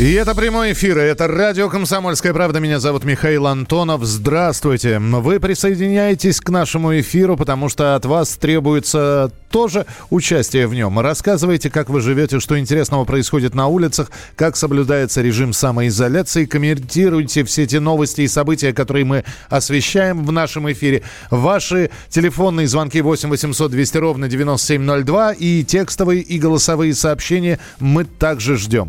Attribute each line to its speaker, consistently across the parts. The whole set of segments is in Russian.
Speaker 1: И это прямой эфир, это радио «Комсомольская правда». Меня зовут Михаил Антонов. Здравствуйте. Вы присоединяетесь к нашему эфиру, потому что от вас требуется тоже участие в нем. Рассказывайте, как вы живете, что интересного происходит на улицах, как соблюдается режим самоизоляции. Комментируйте все те новости и события, которые мы освещаем в нашем эфире. Ваши телефонные звонки 8 800 200 ровно 9702 и текстовые и голосовые сообщения мы также ждем.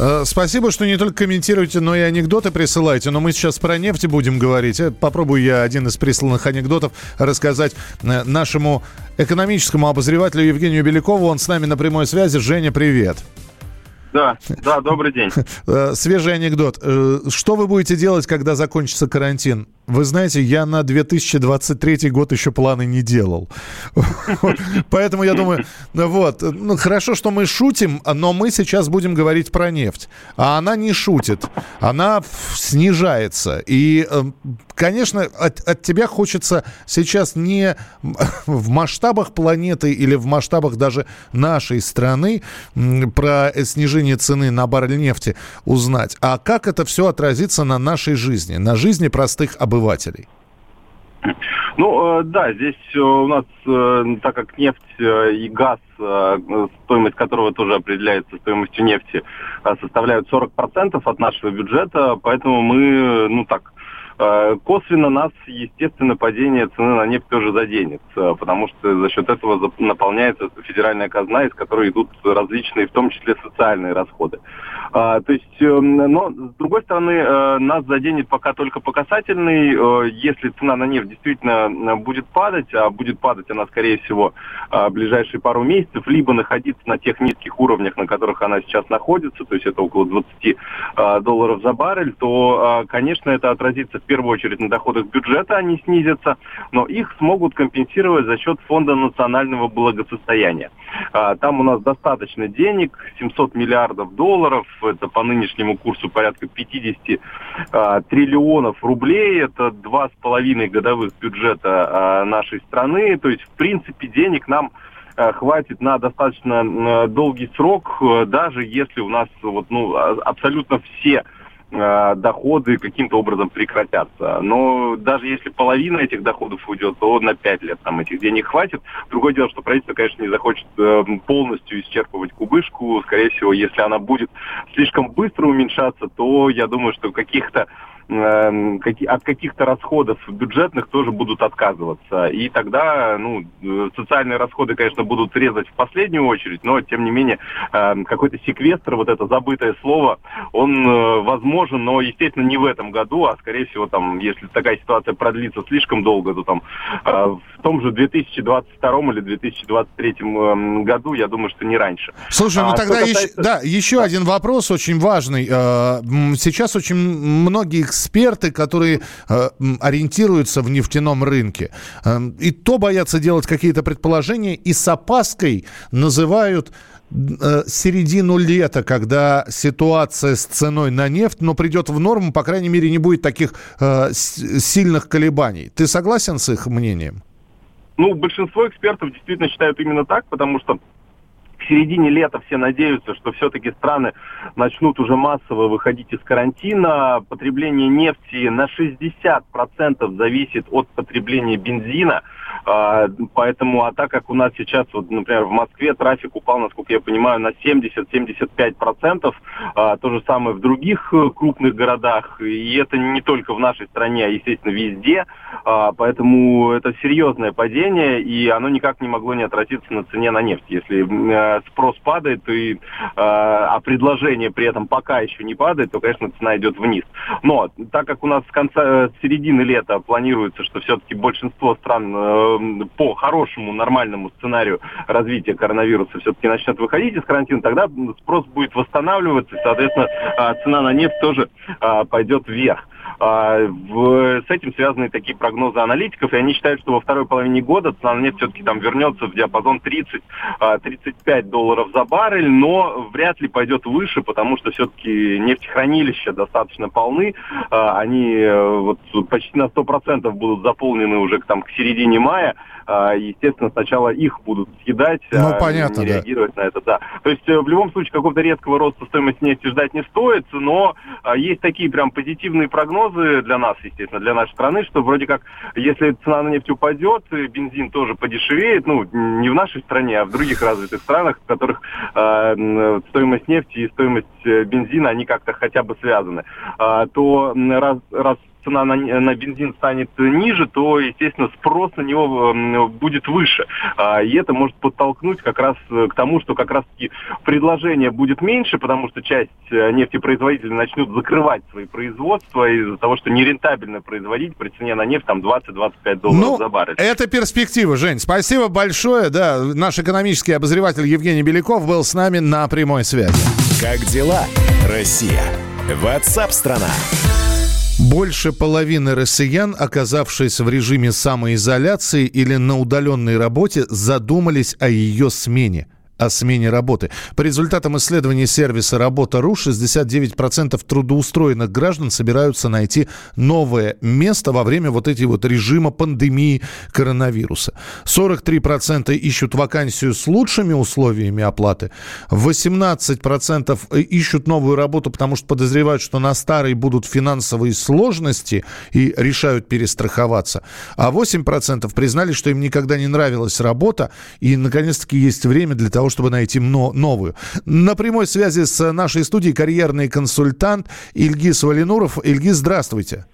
Speaker 1: Э, спасибо, что не только комментируете, но и анекдоты присылаете. Но мы сейчас про нефть будем говорить. Э, попробую я один из присланных анекдотов рассказать э, нашему экономическому обозревателю Евгению Белякову. Он с нами на прямой связи. Женя, привет.
Speaker 2: Да, да, добрый день.
Speaker 1: Свежий анекдот. Что вы будете делать, когда закончится карантин? Вы знаете, я на 2023 год еще планы не делал. Поэтому я думаю, вот, ну, хорошо, что мы шутим, но мы сейчас будем говорить про нефть. А она не шутит, она снижается. И, э, конечно, от, от тебя хочется сейчас не в масштабах планеты или в масштабах даже нашей страны про снижение цены на баррель нефти узнать, а как это все отразится на нашей жизни, на жизни простых обывателей обывателей?
Speaker 2: Ну, э, да, здесь э, у нас, э, так как нефть и газ, стоимость которого тоже определяется стоимостью нефти, составляют 40% от нашего бюджета, поэтому мы, ну так, Косвенно нас, естественно, падение цены на нефть тоже заденет, потому что за счет этого наполняется федеральная казна, из которой идут различные, в том числе социальные расходы. А, то есть, но с другой стороны, э, нас заденет пока только по касательной. Э, если цена на нефть действительно э, будет падать, а будет падать она, скорее всего, в ближайшие пару месяцев, либо находиться на тех низких уровнях, на которых она сейчас находится, то есть это около 20 долларов за баррель, то, конечно, это отразится в первую очередь на доходах бюджета, они снизятся, но их смогут компенсировать за счет Фонда национального благосостояния. Там у нас достаточно денег, 700 миллиардов долларов, это по нынешнему курсу порядка 50 а, триллионов рублей, это два с половиной годовых бюджета а, нашей страны, то есть в принципе денег нам а, хватит на достаточно долгий срок, даже если у нас вот, ну, а, абсолютно все Э, доходы каким-то образом прекратятся. Но даже если половина этих доходов уйдет, то на 5 лет там этих денег хватит. Другое дело, что правительство, конечно, не захочет э, полностью исчерпывать кубышку. Скорее всего, если она будет слишком быстро уменьшаться, то я думаю, что каких-то Эм, от каких-то расходов бюджетных тоже будут отказываться. И тогда ну, социальные расходы, конечно, будут резать в последнюю очередь, но, тем не менее, эм, какой-то секвестр, вот это забытое слово, он э, возможен, но, естественно, не в этом году, а, скорее всего, там, если такая ситуация продлится слишком долго, то там э, в том же 2022 или 2023 эм, году, я думаю, что не раньше.
Speaker 1: Слушай, ну а тогда касается... еще, да, еще один вопрос очень важный. Э, сейчас очень многие эксперты, которые э, ориентируются в нефтяном рынке, э, и то боятся делать какие-то предположения, и с опаской называют э, середину лета, когда ситуация с ценой на нефть, но придет в норму, по крайней мере, не будет таких э, сильных колебаний. Ты согласен с их мнением?
Speaker 2: Ну, большинство экспертов действительно считают именно так, потому что середине лета все надеются, что все-таки страны начнут уже массово выходить из карантина. Потребление нефти на 60% зависит от потребления бензина. А, поэтому, а так как у нас сейчас, вот, например, в Москве трафик упал, насколько я понимаю, на 70-75%, а, то же самое в других э, крупных городах, и это не только в нашей стране, а, естественно, везде, а, поэтому это серьезное падение, и оно никак не могло не отразиться на цене на нефть. Если э, спрос падает, и, а предложение при этом пока еще не падает, то, конечно, цена идет вниз. Но так как у нас с конца, э, с середины лета планируется, что все-таки большинство стран по хорошему, нормальному сценарию развития коронавируса все-таки начнет выходить из карантина, тогда спрос будет восстанавливаться, и, соответственно, а, цена на нефть тоже а, пойдет вверх. А, в, с этим связаны такие прогнозы аналитиков, и они считают, что во второй половине года цена на нефть все-таки там вернется в диапазон 30-35 а, долларов за баррель, но вряд ли пойдет выше, потому что все-таки нефтехранилища достаточно полны, а, они э, вот почти на 100% будут заполнены уже там, к середине мая, естественно, сначала их будут съедать,
Speaker 1: ну, понятно,
Speaker 2: не реагировать да. на это. Да. То есть э, в любом случае какого-то резкого роста стоимости нефти ждать не стоит, но есть такие прям позитивные прогнозы, прогнозы для нас, естественно, для нашей страны, что вроде как, если цена на нефть упадет, бензин тоже подешевеет, ну, не в нашей стране, а в других развитых странах, в которых э, стоимость нефти и стоимость э, бензина, они как-то хотя бы связаны, э, то раз, раз цена на, на бензин станет ниже, то, естественно, спрос на него будет выше. А, и это может подтолкнуть как раз к тому, что как раз-таки предложение будет меньше, потому что часть э, нефтепроизводителей начнут закрывать свои производства из-за того, что нерентабельно производить при цене на нефть там 20-25 долларов ну, за баррель.
Speaker 1: Это перспектива, Жень. Спасибо большое. Да, наш экономический обозреватель Евгений Беляков был с нами на прямой связи.
Speaker 3: Как дела, Россия? Ватсап-страна!
Speaker 1: Больше половины россиян, оказавшись в режиме самоизоляции или на удаленной работе, задумались о ее смене – о смене работы. По результатам исследования сервиса «Работа.ру» 69% трудоустроенных граждан собираются найти новое место во время вот этих вот режима пандемии коронавируса. 43% ищут вакансию с лучшими условиями оплаты. 18% ищут новую работу, потому что подозревают, что на старой будут финансовые сложности и решают перестраховаться. А 8% признали, что им никогда не нравилась работа и, наконец-таки, есть время для того, чтобы найти новую. На прямой связи с нашей студией карьерный консультант Ильгиз Валинуров. Ильгиз, здравствуйте.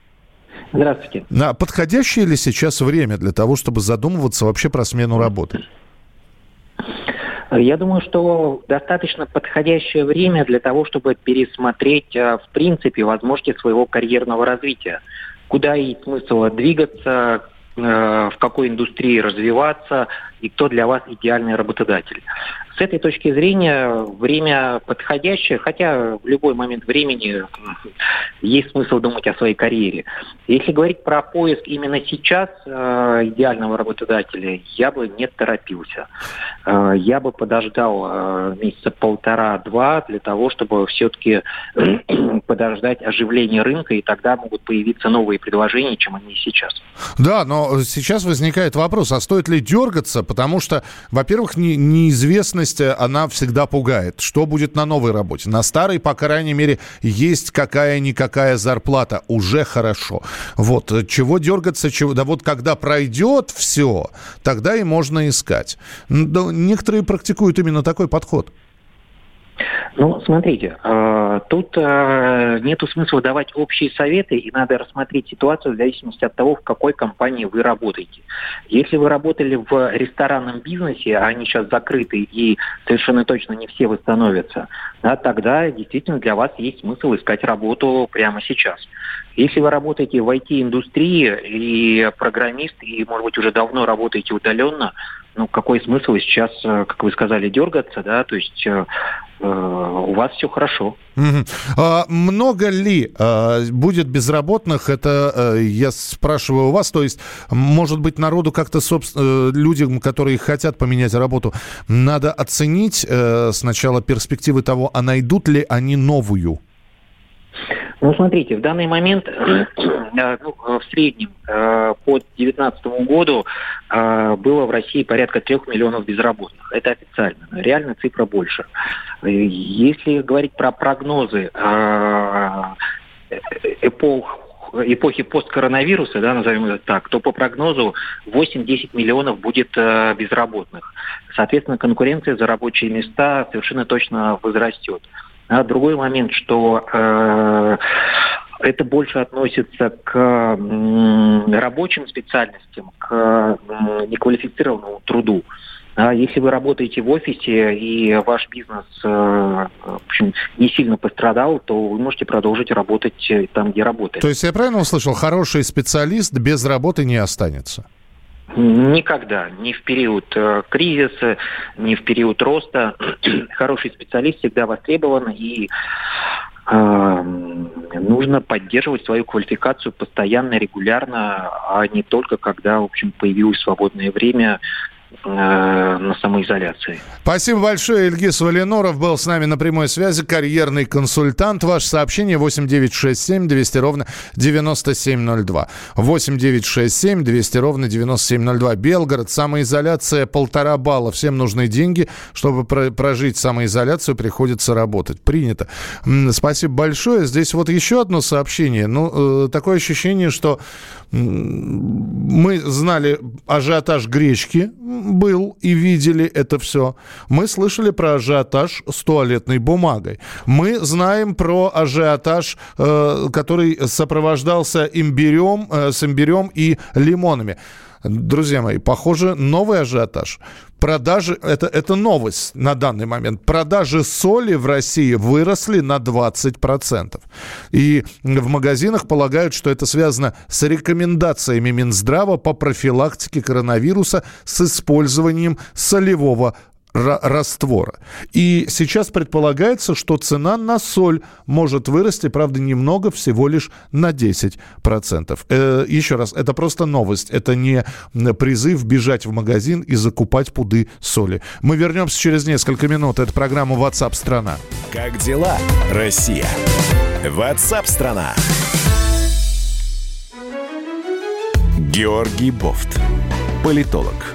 Speaker 4: Здравствуйте.
Speaker 1: А подходящее ли сейчас время для того, чтобы задумываться вообще про смену работы?
Speaker 4: Я думаю, что достаточно подходящее время для того, чтобы пересмотреть, э, в принципе, возможности своего карьерного развития. Куда и смысл двигаться, э, в какой индустрии развиваться и кто для вас идеальный работодатель. С этой точки зрения время подходящее, хотя в любой момент времени есть смысл думать о своей карьере. Если говорить про поиск именно сейчас э, идеального работодателя, я бы не торопился. Э, я бы подождал э, месяца полтора-два для того, чтобы все-таки подождать оживления рынка, и тогда могут появиться новые предложения, чем они сейчас.
Speaker 1: Да, но сейчас возникает вопрос, а стоит ли дергаться, потому что, во-первых, не, неизвестно неизвестность, э, она всегда пугает. Что будет на новой работе? На старой, по крайней мере, есть какая-никакая зарплата. Уже хорошо. Вот. Э, чего дергаться? Чего... Да вот когда пройдет все, тогда и можно искать. Некоторые практикуют именно такой подход.
Speaker 4: Ну, смотрите, э, тут э, нету смысла давать общие советы, и надо рассмотреть ситуацию в зависимости от того, в какой компании вы работаете. Если вы работали в ресторанном бизнесе, а они сейчас закрыты и совершенно точно не все восстановятся, да, тогда действительно для вас есть смысл искать работу прямо сейчас. Если вы работаете в IT-индустрии и программист, и, может быть, уже давно работаете удаленно, ну, какой смысл сейчас, э, как вы сказали, дергаться, да, то есть э, э у вас все хорошо.
Speaker 1: А, много ли а, будет безработных? Это я спрашиваю у вас, то есть, может быть, народу как-то, собственно, людям, которые хотят поменять работу, надо оценить сначала перспективы того, а найдут ли они новую?
Speaker 4: Ну, смотрите, в данный момент э, ну, в среднем э, по 2019 году э, было в России порядка трех миллионов безработных. Это официально. Реально цифра больше. Если говорить про прогнозы эпох эпохи посткоронавируса, да, назовем это так, то по прогнозу 8-10 миллионов будет э, безработных. Соответственно, конкуренция за рабочие места совершенно точно возрастет. А другой момент, что э, это больше относится к э, рабочим специальностям, к э, неквалифицированному труду. А если вы работаете в офисе и ваш бизнес э, в общем, не сильно пострадал, то вы можете продолжить работать там, где работаете.
Speaker 1: То есть я правильно услышал, хороший специалист без работы не останется?
Speaker 4: Никогда, ни в период э, кризиса, ни в период роста. Хороший специалист всегда востребован, и нужно поддерживать свою квалификацию постоянно, регулярно, а не только когда, в общем, появилось свободное время на самоизоляции.
Speaker 1: Спасибо большое. Ильгиз Валиноров был с нами на прямой связи, карьерный консультант. Ваше сообщение 8967 200 ровно 9702. 8967 200 ровно 9702. Белгород, самоизоляция полтора балла. Всем нужны деньги. Чтобы прожить самоизоляцию, приходится работать. Принято. Спасибо большое. Здесь вот еще одно сообщение. Ну, э, такое ощущение, что мы знали ажиотаж гречки был и видели это все. Мы слышали про ажиотаж с туалетной бумагой. Мы знаем про ажиотаж, э, который сопровождался имбирем, э, с имбирем и лимонами. Друзья мои, похоже, новый ажиотаж. Продажи, это, это новость на данный момент. Продажи соли в России выросли на 20%. И в магазинах полагают, что это связано с рекомендациями Минздрава по профилактике коронавируса с использованием солевого раствора. И сейчас предполагается, что цена на соль может вырасти, правда, немного, всего лишь на 10%. Э, еще раз, это просто новость, это не призыв бежать в магазин и закупать пуды соли. Мы вернемся через несколько минут. Это программа WhatsApp страна.
Speaker 3: Как дела, Россия? WhatsApp страна. Георгий Бофт. Политолог,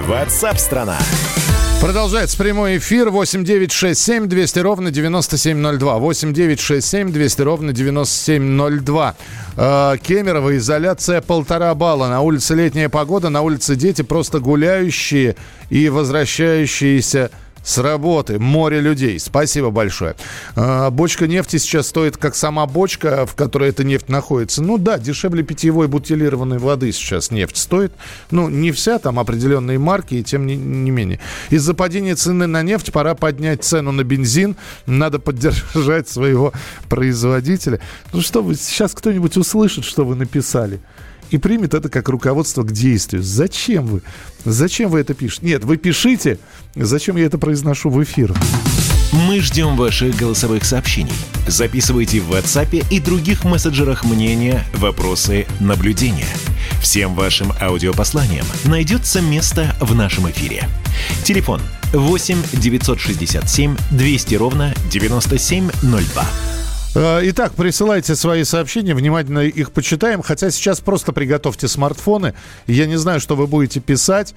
Speaker 3: Ватсап-страна!
Speaker 1: Продолжается прямой эфир 8967 200 ровно 9702. 8967 200 ровно 9702. Э, Кемерово, изоляция полтора балла. На улице летняя погода, на улице дети просто гуляющие и возвращающиеся с работы. Море людей. Спасибо большое. А, бочка нефти сейчас стоит как сама бочка, в которой эта нефть находится. Ну да, дешевле питьевой бутилированной воды сейчас нефть стоит. Ну, не вся, там определенные марки, и тем не, не менее. Из-за падения цены на нефть пора поднять цену на бензин. Надо поддержать своего производителя. Ну что вы, сейчас кто-нибудь услышит, что вы написали и примет это как руководство к действию. Зачем вы? Зачем вы это пишете? Нет, вы пишите. Зачем я это произношу в эфир?
Speaker 3: Мы ждем ваших голосовых сообщений. Записывайте в WhatsApp и других мессенджерах мнения, вопросы, наблюдения. Всем вашим аудиопосланиям найдется место в нашем эфире. Телефон 8 967 200 ровно 9702.
Speaker 1: Э, итак, присылайте свои сообщения, внимательно их почитаем. Хотя сейчас просто приготовьте смартфоны. Я не знаю, что вы будете писать.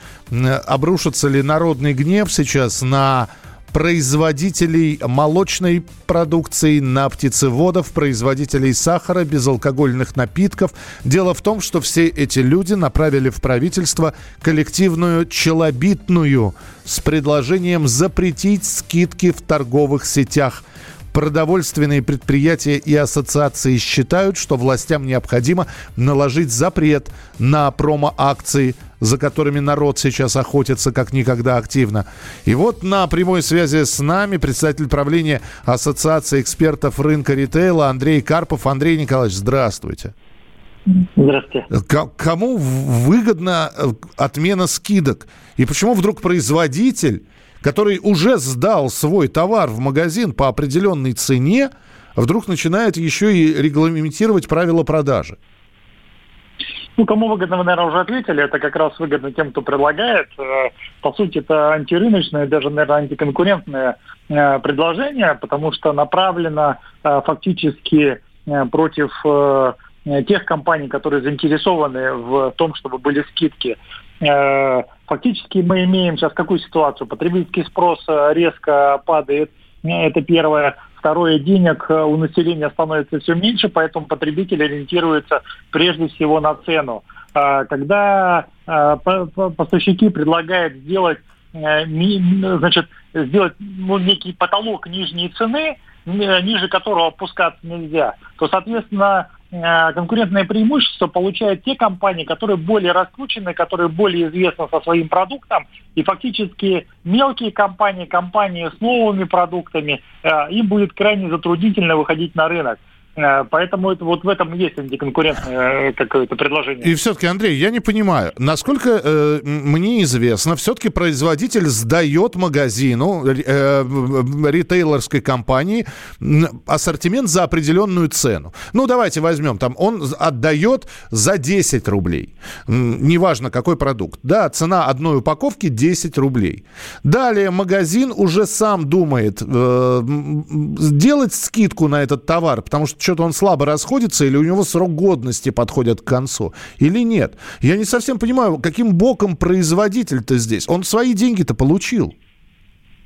Speaker 1: Обрушится ли народный гнев сейчас на производителей молочной продукции, на птицеводов, производителей сахара, безалкогольных напитков. Дело в том, что все эти люди направили в правительство коллективную челобитную с предложением запретить скидки в торговых сетях – Продовольственные предприятия и ассоциации считают, что властям необходимо наложить запрет на промо-акции, за которыми народ сейчас охотится как никогда активно. И вот на прямой связи с нами председатель правления Ассоциации экспертов рынка ритейла Андрей Карпов. Андрей Николаевич, здравствуйте.
Speaker 5: Здравствуйте.
Speaker 1: К- кому выгодна э, отмена скидок? И почему вдруг производитель который уже сдал свой товар в магазин по определенной цене, вдруг начинает еще и регламентировать правила продажи?
Speaker 5: Ну, кому выгодно, вы, наверное, уже ответили. Это как раз выгодно тем, кто предлагает. Э, по сути, это антирыночное, даже, наверное, антиконкурентное э, предложение, потому что направлено э, фактически против тех компаний, которые заинтересованы в том, чтобы были скидки Э, фактически мы имеем сейчас какую ситуацию? Потребительский спрос э, резко падает, это первое. Второе, денег э, у населения становится все меньше, поэтому потребитель ориентируется прежде всего на цену. Когда поставщики предлагают сделать значит, сделать ну, некий потолок нижней цены, ниже которого опускаться нельзя, то, соответственно, Э, конкурентное преимущество получают те компании, которые более раскручены, которые более известны со своим продуктом, и фактически мелкие компании, компании с новыми продуктами, э, им будет крайне затруднительно выходить на рынок. Э, поэтому это, вот в этом есть антиконкурентное э, какое-то предложение.
Speaker 1: И все-таки, Андрей, я не понимаю, насколько э, мне известно, все-таки производитель сдает магазину, э, ритейлерской компании ассортимент за определенную цену. Ну, давайте возьмем, там он отдает за 10 рублей. Неважно, какой продукт. Да, цена одной упаковки 10 рублей. Далее магазин уже сам думает э, сделать скидку на этот товар, потому что что-то он слабо расходится, или у него срок годности подходит к концу, или нет. Я не совсем понимаю, каким боком производитель-то здесь? Он свои деньги-то получил.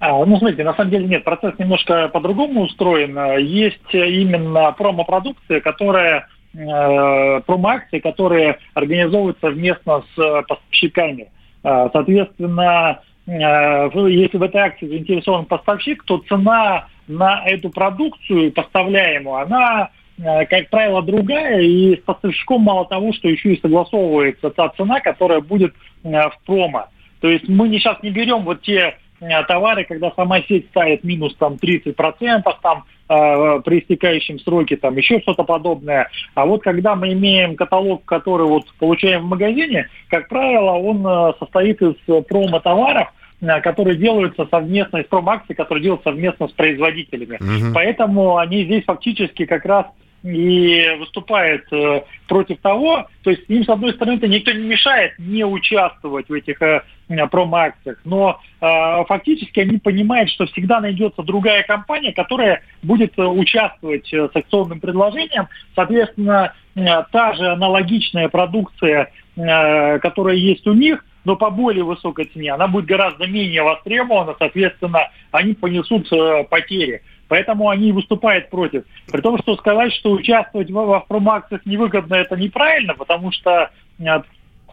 Speaker 5: А, ну, смотрите, на самом деле нет, процесс немножко по-другому устроен. Есть именно промо-продукция, которая э, промо-акции, которые организовываются совместно с поставщиками. А, соответственно, если в этой акции заинтересован поставщик, то цена на эту продукцию поставляемую, она, э, как правило, другая, и с поставщиком мало того, что еще и согласовывается та цена, которая будет э, в промо. То есть мы сейчас не берем вот те э, товары, когда сама сеть ставит минус там 30%, там э, при истекающем сроке, там еще что-то подобное. А вот когда мы имеем каталог, который вот получаем в магазине, как правило, он э, состоит из промо-товаров, Э, которые делаются совместно, из промакций, которые делаются совместно с производителями. Угу. Поэтому они здесь фактически как раз и выступают э, против того, то есть им, с одной стороны, никто не мешает не участвовать в этих э, промо-акциях, но э, фактически они понимают, что всегда найдется другая компания, которая будет э, участвовать с акционным предложением. Соответственно, та же аналогичная продукция, которая есть у них, но по более высокой цене, она будет гораздо менее востребована, соответственно, они понесут потери. Поэтому они выступают против. При том, что сказать, что участвовать в, в промоакциях невыгодно, это неправильно, потому что э,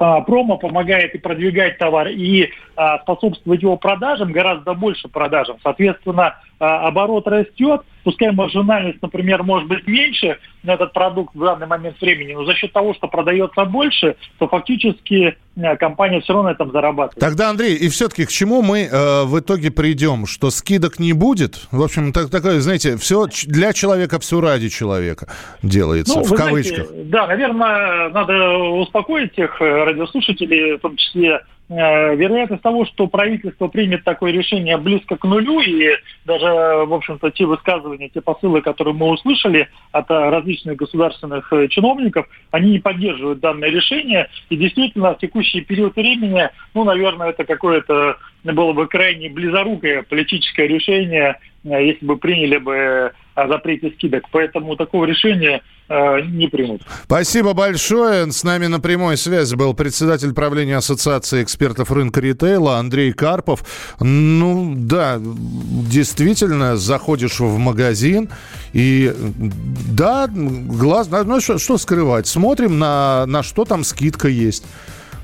Speaker 5: а, промо помогает и продвигать товар, и а, способствовать его продажам, гораздо больше продажам. Соответственно, оборот растет, пускай маржинальность, например, может быть меньше на этот продукт в данный момент времени, но за счет того, что продается больше, то фактически э, компания все равно на этом зарабатывает.
Speaker 1: Тогда, Андрей, и все-таки к чему мы э, в итоге придем? Что скидок не будет? В общем, так, такое, знаете, все для человека, все ради человека делается, ну, в кавычках.
Speaker 5: Знаете, да, наверное, надо успокоить тех э, радиослушателей, в том числе вероятность того, что правительство примет такое решение близко к нулю, и даже, в общем-то, те высказывания, те посылы, которые мы услышали от различных государственных э, чиновников, они не поддерживают данное решение, и действительно в текущий период времени, ну, наверное, это какое-то было бы крайне близорукое политическое решение, э, если бы приняли бы о запрете скидок. Поэтому такого решения э, не примут.
Speaker 1: Спасибо большое. С нами на прямой связи был председатель правления Ассоциации экспертов рынка ритейла Андрей Карпов. Ну да, действительно, заходишь в магазин и да, глаз, ну что, что скрывать, смотрим на, на что там скидка есть.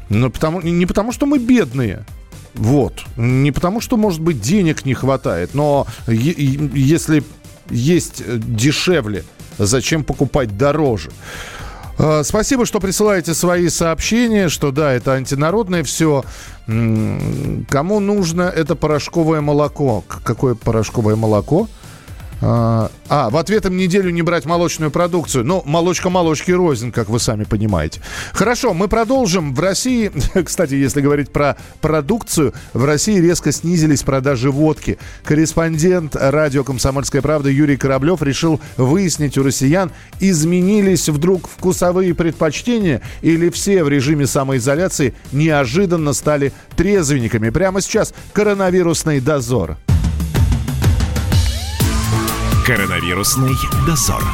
Speaker 1: Но потому, не потому, что мы бедные, вот. Не потому, что, может быть, денег не хватает, но если есть э, дешевле, зачем покупать дороже? А, спасибо, что присылаете свои сообщения, что да, это антинародное все. Кому нужно это порошковое молоко? Какое порошковое молоко? А, а, в ответом неделю не брать молочную продукцию. Ну, молочка молочки рознь, как вы сами понимаете. Хорошо, мы продолжим. В России, кстати, если говорить про продукцию, в России резко снизились продажи водки. Корреспондент радио «Комсомольская правда» Юрий Кораблев решил выяснить у россиян, изменились вдруг вкусовые предпочтения или все в режиме самоизоляции неожиданно стали трезвенниками. Прямо сейчас коронавирусный дозор.
Speaker 3: Коронавирусный дозор.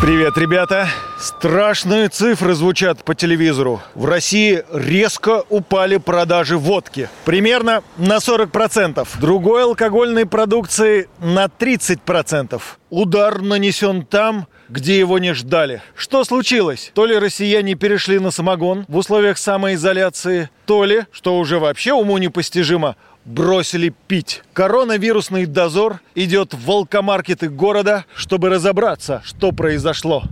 Speaker 6: Привет, ребята! Страшные цифры звучат по телевизору. В России резко упали продажи водки. Примерно на 40%. Другой алкогольной продукции на 30%. Удар нанесен там, где его не ждали. Что случилось? То ли россияне перешли на самогон в условиях самоизоляции, то ли, что уже вообще уму непостижимо, бросили пить. Коронавирусный дозор идет в волкомаркеты города, чтобы разобраться, что произошло.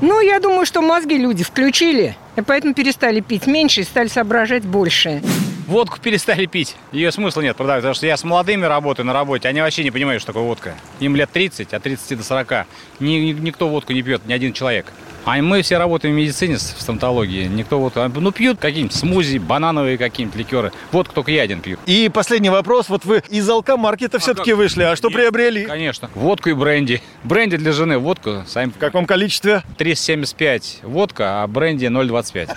Speaker 7: Ну, я думаю, что мозги люди включили, и поэтому перестали пить меньше и стали соображать больше.
Speaker 8: Водку перестали пить. Ее смысла нет продавать, потому что я с молодыми работаю на работе, они вообще не понимают, что такое водка. Им лет 30, от 30 до 40. Ни, ни- никто водку не пьет, ни один человек. А мы все работаем в медицине, в стоматологии. Никто вот, ну, пьют какие-нибудь смузи, банановые какие-нибудь ликеры. Водку только я один пью.
Speaker 6: И последний вопрос. Вот вы из алкомаркета все-таки вышли, а что
Speaker 8: Нет,
Speaker 6: приобрели?
Speaker 8: Конечно. Водку и бренди. Бренди для жены, водку, сами
Speaker 6: В каком количестве?
Speaker 8: 375 водка, а бренди 0,25.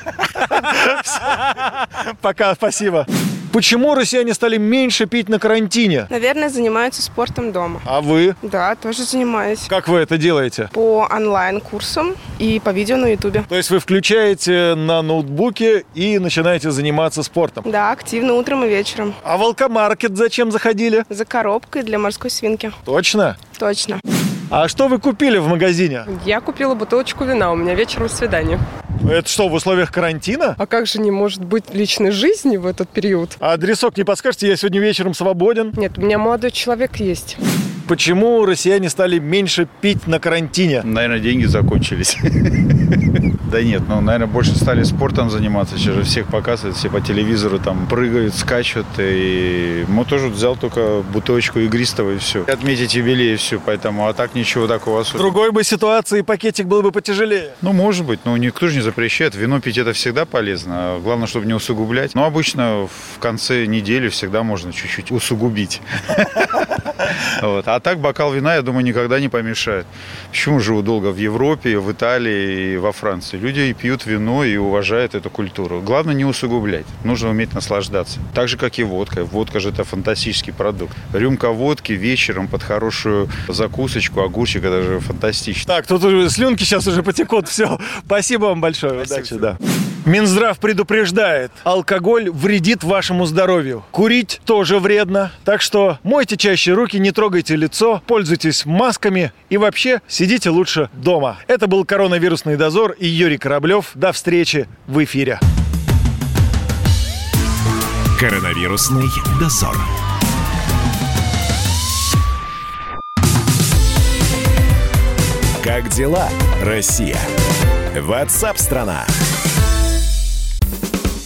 Speaker 6: Пока, спасибо. Почему россияне стали меньше пить на карантине?
Speaker 9: Наверное, занимаются спортом дома.
Speaker 6: А вы?
Speaker 9: Да, тоже занимаюсь.
Speaker 6: Как вы это делаете?
Speaker 9: По онлайн-курсам и по видео на ютубе.
Speaker 6: То есть вы включаете на ноутбуке и начинаете заниматься спортом.
Speaker 9: Да, активно утром и вечером.
Speaker 6: А в алкомаркет зачем заходили?
Speaker 9: За коробкой для морской свинки.
Speaker 6: Точно?
Speaker 9: Точно.
Speaker 6: А что вы купили в магазине?
Speaker 10: Я купила бутылочку вина, у меня вечером свидание.
Speaker 6: Это что, в условиях карантина?
Speaker 10: А как же не может быть личной жизни в этот период?
Speaker 6: А адресок не подскажете, я сегодня вечером свободен.
Speaker 10: Нет, у меня молодой человек есть.
Speaker 6: Почему россияне стали меньше пить на карантине?
Speaker 11: Наверное, деньги закончились. Да нет, ну, наверное, больше стали спортом заниматься. Сейчас же всех показывают, все по телевизору там прыгают, скачут. И мы тоже взял только бутылочку игристого и все. Отметить юбилей и все, поэтому, а так ничего такого особенного.
Speaker 6: другой бы ситуации пакетик был бы потяжелее.
Speaker 11: Ну, может быть, но никто же не запрещает. Вино пить это всегда полезно. А Главное, чтобы не усугублять. Но обычно в конце недели всегда можно чуть-чуть усугубить. Вот. А так бокал вина, я думаю, никогда не помешает. Почему живу долго в Европе, в Италии и во Франции? Люди пьют вино и уважают эту культуру. Главное не усугублять. Нужно уметь наслаждаться. Так же, как и водка. Водка же это фантастический продукт. Рюмка водки вечером под хорошую закусочку, огурчик, это же фантастично.
Speaker 6: Так, тут уже слюнки сейчас уже потекут. Все. Спасибо вам большое. Удачи, да. Минздрав предупреждает, алкоголь вредит вашему здоровью. Курить тоже вредно. Так что мойте чаще руки, не трогайте лицо, пользуйтесь масками и вообще сидите лучше дома. Это был коронавирусный дозор и Юрий Кораблев. До встречи в эфире.
Speaker 3: Коронавирусный дозор. Как дела, Россия? Ватсап-страна!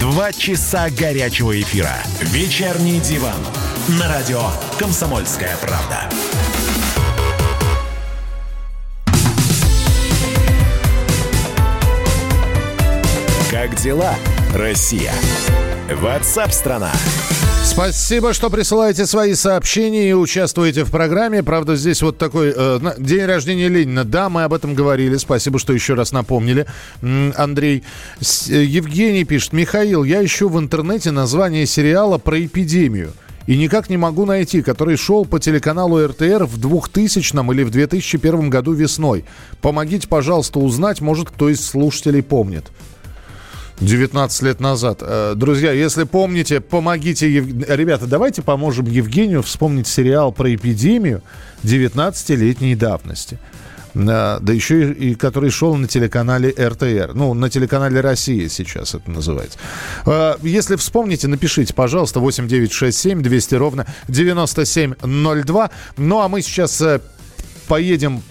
Speaker 3: Два часа горячего эфира. Вечерний диван. На радио «Комсомольская правда». Как дела, Россия? Ватсап-страна!
Speaker 1: Спасибо, что присылаете свои сообщения и участвуете в программе. Правда, здесь вот такой э, день рождения Ленина. Да, мы об этом говорили. Спасибо, что еще раз напомнили. Андрей. Э, Евгений пишет. Михаил, я ищу в интернете название сериала про эпидемию. И никак не могу найти, который шел по телеканалу РТР в 2000 или в 2001 году весной. Помогите, пожалуйста, узнать, может, кто из слушателей помнит. 19 лет назад. Э, Друзья, если помните, помогите... Ев- Ребята, давайте поможем Евгению вспомнить сериал про эпидемию 19-летней давности. Э, Да еще и, и который шел на телеканале РТР. Ну, на телеканале «Россия» сейчас это называется. Э, Если вспомните, напишите, пожалуйста, 8967 200 ровно 9702. Ну, а мы сейчас поедем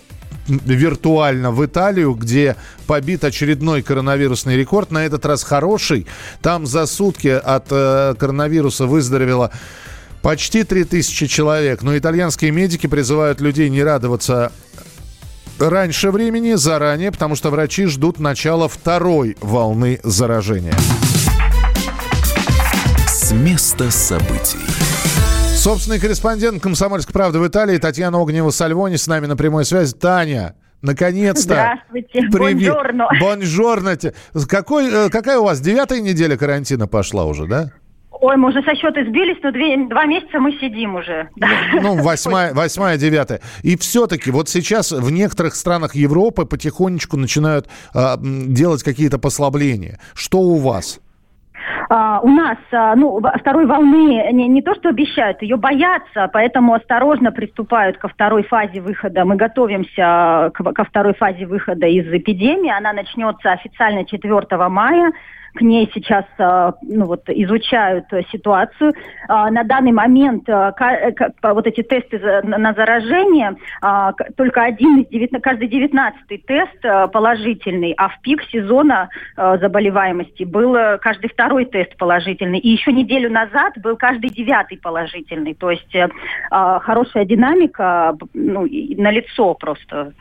Speaker 1: виртуально в Италию, где побит очередной коронавирусный рекорд, на этот раз хороший. Там за сутки от э, коронавируса выздоровело почти 3000 человек. Но итальянские медики призывают людей не радоваться раньше времени, заранее, потому что врачи ждут начала второй волны заражения.
Speaker 3: С места событий.
Speaker 1: Собственный корреспондент «Комсомольской правды» в Италии Татьяна Огнева-Сальвони с нами на прямой связи. Таня, наконец-то.
Speaker 12: Здравствуйте.
Speaker 1: Привет.
Speaker 12: Бонжорно.
Speaker 1: Бонжорно. Какой, э, какая у вас девятая неделя карантина пошла уже, да?
Speaker 12: Ой, мы уже со счета сбились, но две, два месяца мы сидим уже.
Speaker 1: Ну, восьмая, восьмая, девятая. И все-таки вот сейчас в некоторых странах Европы потихонечку начинают а, делать какие-то послабления. Что у вас?
Speaker 12: А, у нас а, ну, второй волны не, не то, что обещают, ее боятся, поэтому осторожно приступают ко второй фазе выхода. Мы готовимся к, ко второй фазе выхода из эпидемии. Она начнется официально 4 мая к ней сейчас а, ну, вот, изучают э, ситуацию. А, на данный момент а, вот эти тесты на заражение, только один из 19, каждый девятнадцатый тест положительный, а в пик сезона заболеваемости был э, каждый второй тест положительный. И еще неделю назад был каждый девятый положительный. То есть э, хорошая динамика ну, на лицо просто.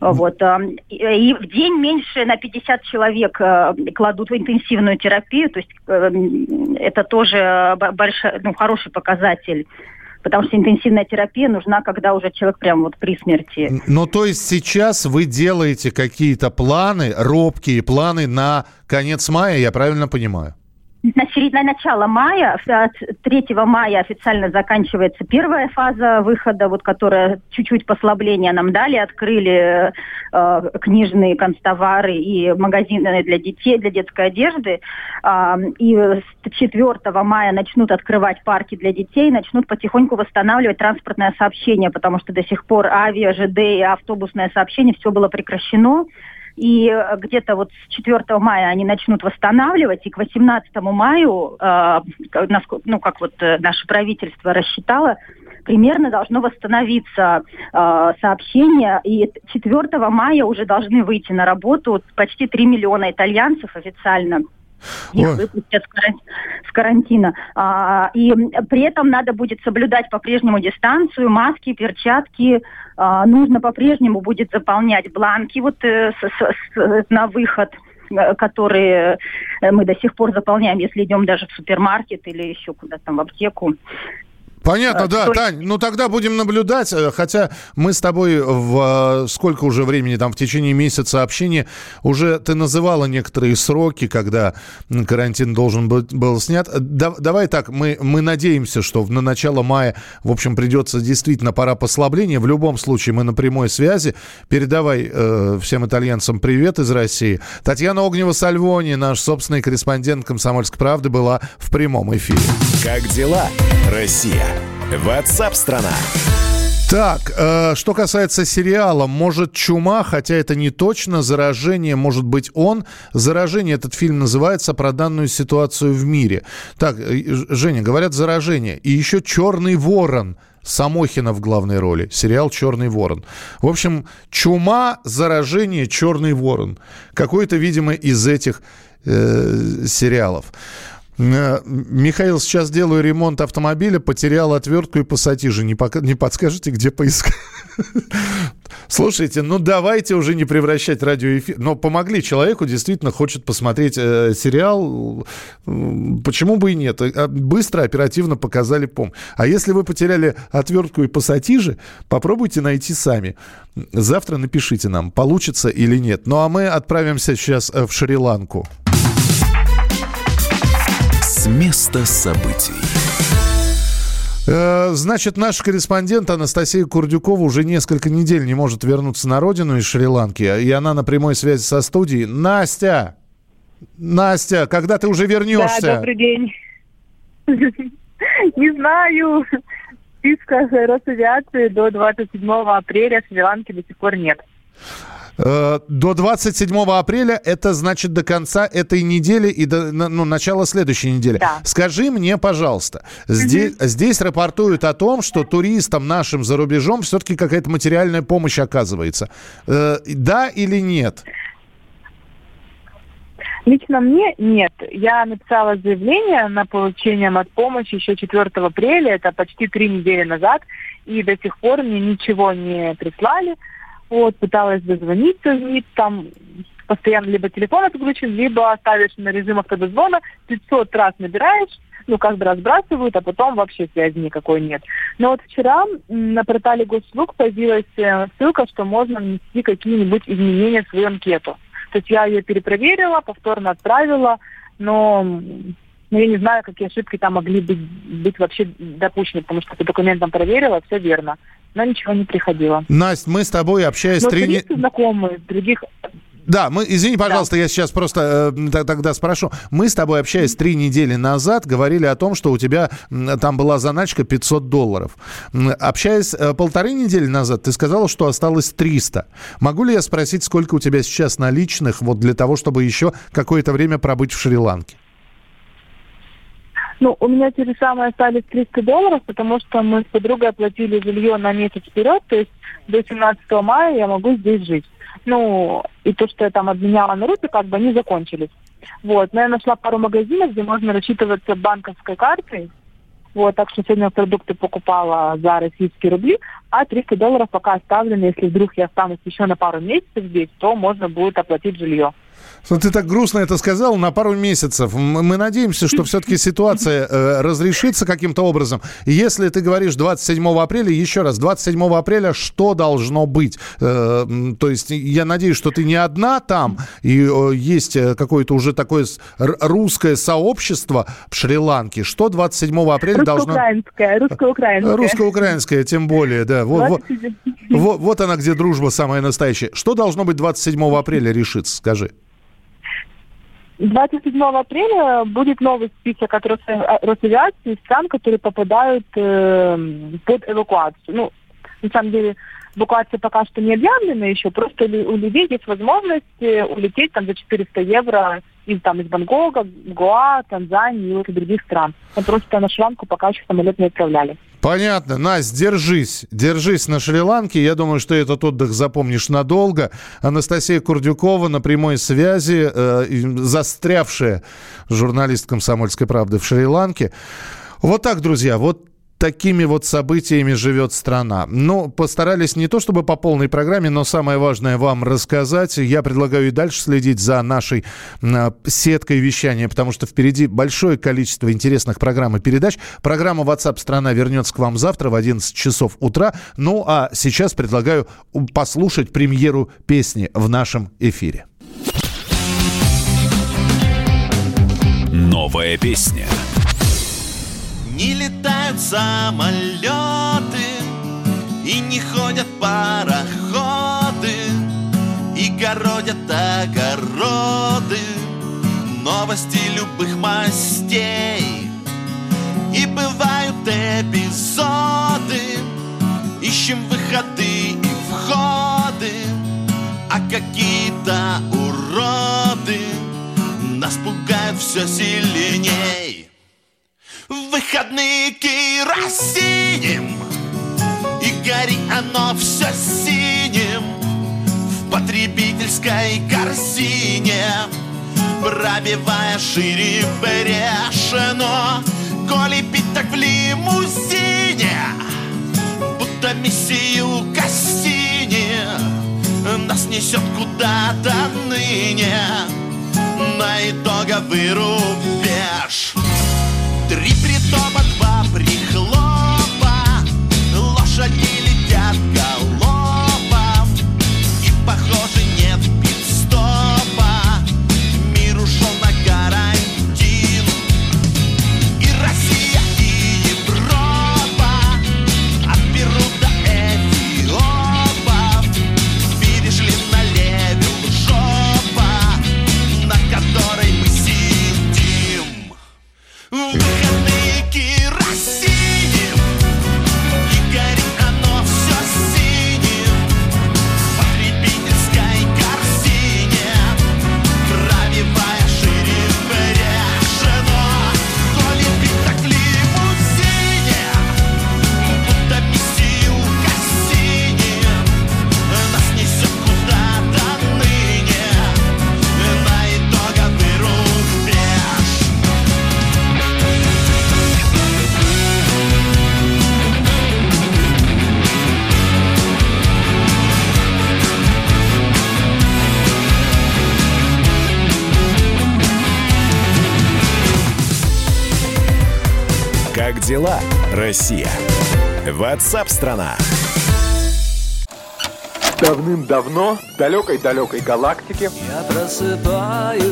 Speaker 12: Вот. И в день меньше на 50 человек кладут в интенсивную интенсивную терапию, то есть э, это тоже большой, ну, хороший показатель. Потому что интенсивная терапия нужна, когда уже человек прям вот при смерти.
Speaker 1: Ну, то есть сейчас вы делаете какие-то планы, робкие планы на конец мая, я правильно понимаю?
Speaker 12: На, середине, начала мая, 3 мая официально заканчивается первая фаза выхода, вот которая чуть-чуть послабления нам дали, открыли э, книжные констовары и магазины для детей, для детской одежды. Э, и с 4 мая начнут открывать парки для детей, начнут потихоньку восстанавливать транспортное сообщение, потому что до сих пор авиа, ЖД и автобусное сообщение все было прекращено и э, где-то вот с 4 мая они начнут восстанавливать, и к 18 маю, э, ну, как вот э, наше правительство рассчитало, примерно должно восстановиться сообщение, и 4 мая уже должны выйти на работу почти 3 миллиона итальянцев официально. Их Ой. выпустят с карантина. А, и при этом надо будет соблюдать по-прежнему дистанцию, маски, перчатки. А, нужно по-прежнему будет заполнять бланки вот э, на выход э, которые мы до сих пор заполняем, если идем даже в супермаркет или еще куда-то в аптеку.
Speaker 1: Понятно, а, да, то... Тань. Ну тогда будем наблюдать. Э, хотя мы с тобой в сколько уже времени, там в течение месяца общения, уже ты называла некоторые сроки, когда карантин должен быть, был снят. Да, давай так, мы, мы надеемся, что на начало мая, в общем, придется действительно пора послабления. В любом случае, мы на прямой связи. Передавай э, всем итальянцам привет из России. Татьяна Огнева-Сальвони, наш собственный корреспондент «Комсомольской правды», была в прямом эфире.
Speaker 3: Как дела, Россия? Ватсап-страна!
Speaker 1: Так, э, что касается сериала, может чума, хотя это не точно, заражение, может быть он. Заражение, этот фильм называется про данную ситуацию в мире. Так, э, Женя, говорят заражение. И еще «Черный ворон», Самохина в главной роли. Сериал «Черный ворон». В общем, чума, заражение, «Черный ворон». Какой-то, видимо, из этих э, сериалов. Э, Михаил, сейчас делаю ремонт автомобиля, потерял отвертку и пассатижи. Не, пока, не подскажете, где поискать? Слушайте, ну давайте уже не превращать радиоэфир. Но помогли человеку, действительно хочет посмотреть э, сериал. Почему бы и нет? Э, быстро, оперативно показали пом. А если вы потеряли отвертку и пассатижи, попробуйте найти сами. Завтра напишите нам, получится или нет. Ну а мы отправимся сейчас э, в Шри-Ланку
Speaker 3: места событий.
Speaker 1: Э, значит, наш корреспондент Анастасия Курдюкова уже несколько недель не может вернуться на родину из Шри-Ланки, и она на прямой связи со студией. Настя! Настя, когда ты уже вернешься?
Speaker 13: Да, добрый день. Не знаю. В списках Росавиации до 27 апреля Шри-Ланки до сих пор нет.
Speaker 1: Э, до 27 апреля, это значит до конца этой недели и до ну, начала следующей недели. Да. Скажи мне, пожалуйста, здесь, угу. здесь рапортуют о том, что туристам нашим за рубежом все-таки какая-то материальная помощь оказывается. Э, да или нет?
Speaker 13: Лично мне нет. Я написала заявление на получение от помощи еще 4 апреля, это почти три недели назад, и до сих пор мне ничего не прислали. Вот, пыталась дозвониться в МИД, там постоянно либо телефон отключен, либо ставишь на режим автодозвона, 500 раз набираешь, ну, как бы разбрасывают, а потом вообще связи никакой нет. Но вот вчера на портале госуслуг появилась э, ссылка, что можно внести какие-нибудь изменения в свою анкету. То есть я ее перепроверила, повторно отправила, но Но я не знаю, какие ошибки там могли быть, быть вообще допущены, потому что по документам проверила, все верно. Но ничего не приходило.
Speaker 1: Настя, мы с тобой, общаясь
Speaker 13: Но
Speaker 1: три...
Speaker 13: туристы знакомые, других
Speaker 1: Да, мы, извини, пожалуйста, я сейчас просто э, тогда спрошу. Мы с тобой, общаясь три недели назад, говорили о том, что у тебя там была заначка 500 долларов. Общаясь э, полторы недели назад, ты сказала, что осталось 300. Могу ли я спросить, сколько у тебя сейчас наличных вот для того, чтобы еще какое-то время пробыть в Шри-Ланке?
Speaker 13: Ну, у меня те же самые остались 300 долларов, потому что мы с подругой оплатили жилье на месяц вперед, то есть до 17 мая я могу здесь жить. Ну, и то, что я там обменяла на рупи, как бы они закончились. Вот, но я нашла пару магазинов, где можно рассчитываться банковской картой. Вот, так что сегодня продукты покупала за российские рубли, а 300 долларов пока оставлены. Если вдруг я останусь еще на пару месяцев здесь, то можно будет оплатить жилье.
Speaker 1: Ты так грустно это сказал на пару месяцев. Мы надеемся, что все-таки ситуация э, разрешится каким-то образом. Если ты говоришь 27 апреля, еще раз, 27 апреля что должно быть? Э, То есть я надеюсь, что ты не одна там, и э, есть э, какое-то уже такое русское сообщество в Шри-Ланке. Что 27 апреля должно...
Speaker 13: Русско-украинская. Русско-украинская,
Speaker 1: тем более, да. Вот, вот,
Speaker 13: 27.
Speaker 1: вот- вот она, где дружба самая настоящая. Что должно быть 27 апреля решиться, скажи?
Speaker 13: 27 апреля будет новый список от э, Росавиации стран, которые попадают э, под эвакуацию. Ну, на самом деле, эвакуация пока что не объявлена еще, просто у людей есть возможность э, улететь там за 400 евро из, там, из Бангкока, Гоа, Танзании и вот и других стран. Но просто на Шри-Ланку пока еще самолет не отправляли.
Speaker 1: Понятно. Настя, держись. Держись на Шри-Ланке. Я думаю, что этот отдых запомнишь надолго. Анастасия Курдюкова на прямой связи, э, застрявшая журналист «Комсомольской правды» в Шри-Ланке. Вот так, друзья, вот такими вот событиями живет страна. Ну, постарались не то чтобы по полной программе, но самое важное вам рассказать. Я предлагаю и дальше следить за нашей сеткой вещания, потому что впереди большое количество интересных программ и передач. Программа WhatsApp страна вернется к вам завтра в 11 часов утра. Ну, а сейчас предлагаю послушать премьеру песни в нашем эфире.
Speaker 3: Новая песня.
Speaker 14: Не летают самолеты И не ходят пароходы И городят огороды. Новости любых мастей И бывают эпизоды. Ищем выходы и входы А какие-то уроды. Нас пугают все сильней в выходные керосинем И гори оно все синим В потребительской корзине Пробивая шире брешено. Коли пить так в лимузине Будто миссию Кассини Нас несет куда-то ныне. На итоговый рубеж Три притопа, два прихлопа
Speaker 3: Как дела, Россия? Ватсап-страна!
Speaker 15: Давным-давно в далекой-далекой галактике
Speaker 16: Я просыпаюсь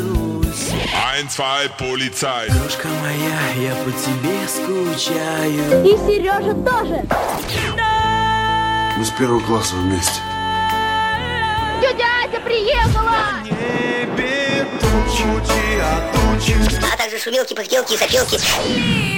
Speaker 14: Ein, zwei, Polizei.
Speaker 15: Дружка моя, я по тебе скучаю.
Speaker 16: И Сережа тоже.
Speaker 17: Мы с первого класса вместе.
Speaker 16: Тетя Ася приехала!
Speaker 18: А также шумелки, пыхтелки и сопелки.